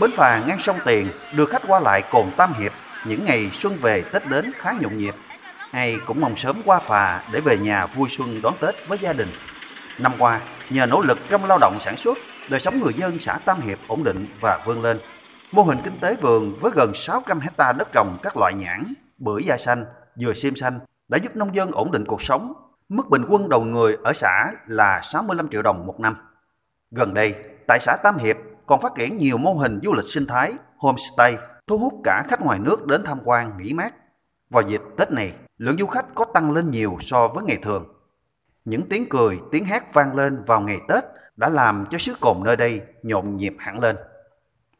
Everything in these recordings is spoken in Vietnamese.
Bến phà ngang sông Tiền đưa khách qua lại cồn Tam Hiệp những ngày xuân về Tết đến khá nhộn nhịp. Ai cũng mong sớm qua phà để về nhà vui xuân đón Tết với gia đình. Năm qua, nhờ nỗ lực trong lao động sản xuất, đời sống người dân xã Tam Hiệp ổn định và vươn lên. Mô hình kinh tế vườn với gần 600 hecta đất trồng các loại nhãn, bưởi da xanh, dừa xiêm xanh đã giúp nông dân ổn định cuộc sống. Mức bình quân đầu người ở xã là 65 triệu đồng một năm. Gần đây, tại xã Tam Hiệp còn phát triển nhiều mô hình du lịch sinh thái, homestay, thu hút cả khách ngoài nước đến tham quan nghỉ mát. Vào dịp Tết này, lượng du khách có tăng lên nhiều so với ngày thường. Những tiếng cười, tiếng hát vang lên vào ngày Tết đã làm cho xứ cồn nơi đây nhộn nhịp hẳn lên.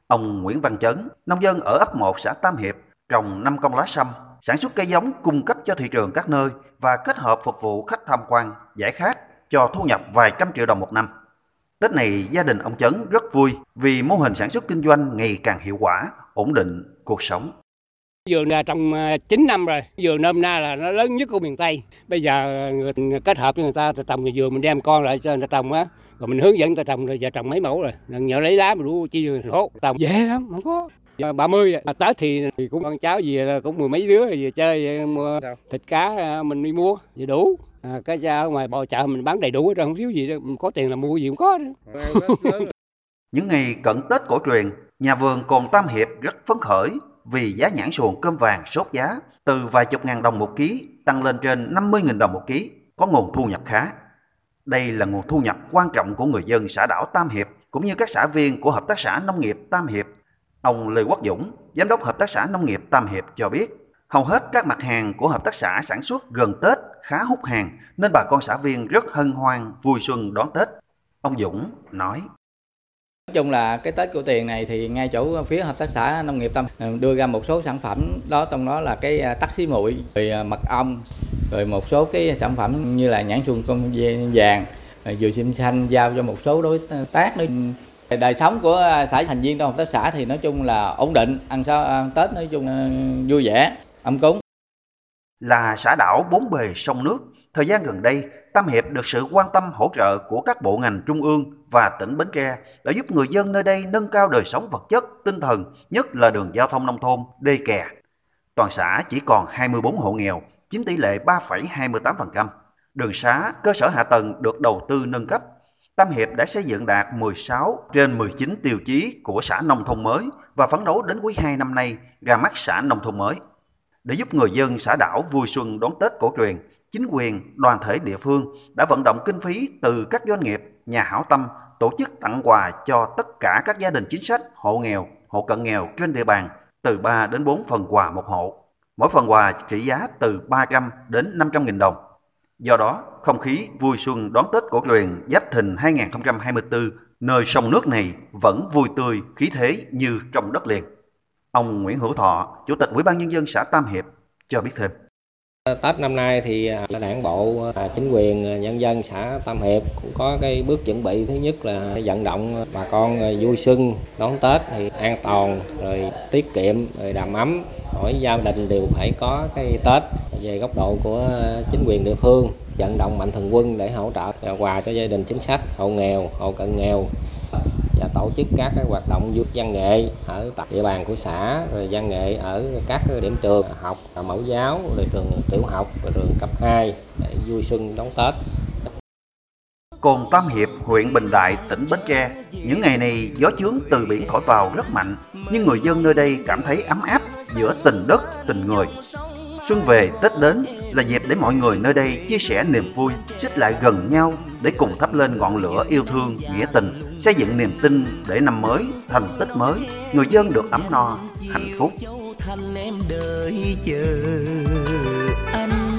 Ông Nguyễn Văn Chấn, nông dân ở ấp 1 xã Tam Hiệp, trồng 5 công lá sâm, sản xuất cây giống cung cấp cho thị trường các nơi và kết hợp phục vụ khách tham quan, giải khát cho thu nhập vài trăm triệu đồng một năm. Tết này gia đình ông Chấn rất vui vì mô hình sản xuất kinh doanh ngày càng hiệu quả, ổn định cuộc sống. Vườn là trong à, 9 năm rồi, vườn nôm na là nó lớn nhất của miền Tây. Bây giờ người kết hợp với người ta trồng vườn mình đem con lại cho người ta trồng á, rồi mình hướng dẫn người ta trồng rồi giờ trồng mấy mẫu rồi. Nhờ lấy lá mà đủ chi vườn số, trồng dễ lắm, không có. Giờ 30 à, tới thì, thì cũng con cháu gì là cũng mười mấy đứa về chơi mua thịt cá à, mình đi mua vậy đủ. À, cái ra ngoài bò chợ mình bán đầy đủ hết rồi không thiếu gì đâu, mình có tiền là mua gì cũng có đó. Những ngày cận Tết cổ truyền, nhà vườn Cồn Tam Hiệp rất phấn khởi vì giá nhãn xuồng cơm vàng sốt giá từ vài chục ngàn đồng một ký tăng lên trên 50.000 đồng một ký, có nguồn thu nhập khá. Đây là nguồn thu nhập quan trọng của người dân xã đảo Tam Hiệp cũng như các xã viên của Hợp tác xã Nông nghiệp Tam Hiệp. Ông Lê Quốc Dũng, Giám đốc Hợp tác xã Nông nghiệp Tam Hiệp cho biết, hầu hết các mặt hàng của hợp tác xã sản xuất gần Tết khá hút hàng nên bà con xã viên rất hân hoan vui xuân đón Tết. Ông Dũng nói. Nói chung là cái Tết của tiền này thì ngay chỗ phía hợp tác xã nông nghiệp Tâm ờ, đưa ra một số sản phẩm đó trong đó là cái à, tắc xí muội, rồi à, mật ong, rồi một số cái sản phẩm như là nhãn xuồng công vàng, dừa xim xanh giao cho một số đối tác nữa. Đời sống của à, xã thành viên trong hợp tác xã thì nói chung là ổn định, ăn sao ăn Tết nói chung vui vẻ, ấm cúng. Là xã đảo bốn bề sông nước, thời gian gần đây, Tam Hiệp được sự quan tâm hỗ trợ của các bộ ngành trung ương và tỉnh Bến Tre đã giúp người dân nơi đây nâng cao đời sống vật chất, tinh thần, nhất là đường giao thông nông thôn, đê kè. Toàn xã chỉ còn 24 hộ nghèo, chiếm tỷ lệ 3,28%. Đường xá, cơ sở hạ tầng được đầu tư nâng cấp. Tam Hiệp đã xây dựng đạt 16 trên 19 tiêu chí của xã nông thôn mới và phấn đấu đến quý 2 năm nay ra mắt xã nông thôn mới. Để giúp người dân xã đảo vui xuân đón Tết cổ truyền, chính quyền, đoàn thể địa phương đã vận động kinh phí từ các doanh nghiệp, nhà hảo tâm tổ chức tặng quà cho tất cả các gia đình chính sách, hộ nghèo, hộ cận nghèo trên địa bàn từ 3 đến 4 phần quà một hộ. Mỗi phần quà trị giá từ 300 đến 500 nghìn đồng. Do đó, không khí vui xuân đón Tết cổ truyền Giáp Thìn 2024 nơi sông nước này vẫn vui tươi, khí thế như trong đất liền. Ông Nguyễn Hữu Thọ, Chủ tịch Ủy ban Nhân dân xã Tam Hiệp cho biết thêm. Tết năm nay thì à, là đảng bộ, à, chính quyền, à, nhân dân xã Tam Hiệp cũng có cái bước chuẩn bị. Thứ nhất là vận động bà con vui xuân đón Tết thì an toàn rồi tiết kiệm rồi đầm ấm. Mỗi gia đình đều phải có cái Tết về góc độ của chính quyền địa phương vận động mạnh thường quân để hỗ trợ quà cho gia đình chính sách hộ nghèo hộ cận nghèo và tổ chức các cái hoạt động văn nghệ ở tập địa bàn của xã rồi văn nghệ ở các điểm trường học mẫu giáo rồi trường tiểu học rồi trường cấp 2 để vui xuân đón Tết. Cồn Tam Hiệp, huyện Bình Đại, tỉnh Bến Tre. Những ngày này gió chướng từ biển thổi vào rất mạnh, nhưng người dân nơi đây cảm thấy ấm áp giữa tình đất, tình người. Xuân về, Tết đến là dịp để mọi người nơi đây chia sẻ niềm vui, xích lại gần nhau để cùng thắp lên ngọn lửa yêu thương, nghĩa tình, xây dựng niềm tin để năm mới, thành tích mới, người dân được ấm no, hạnh phúc. em đợi chờ anh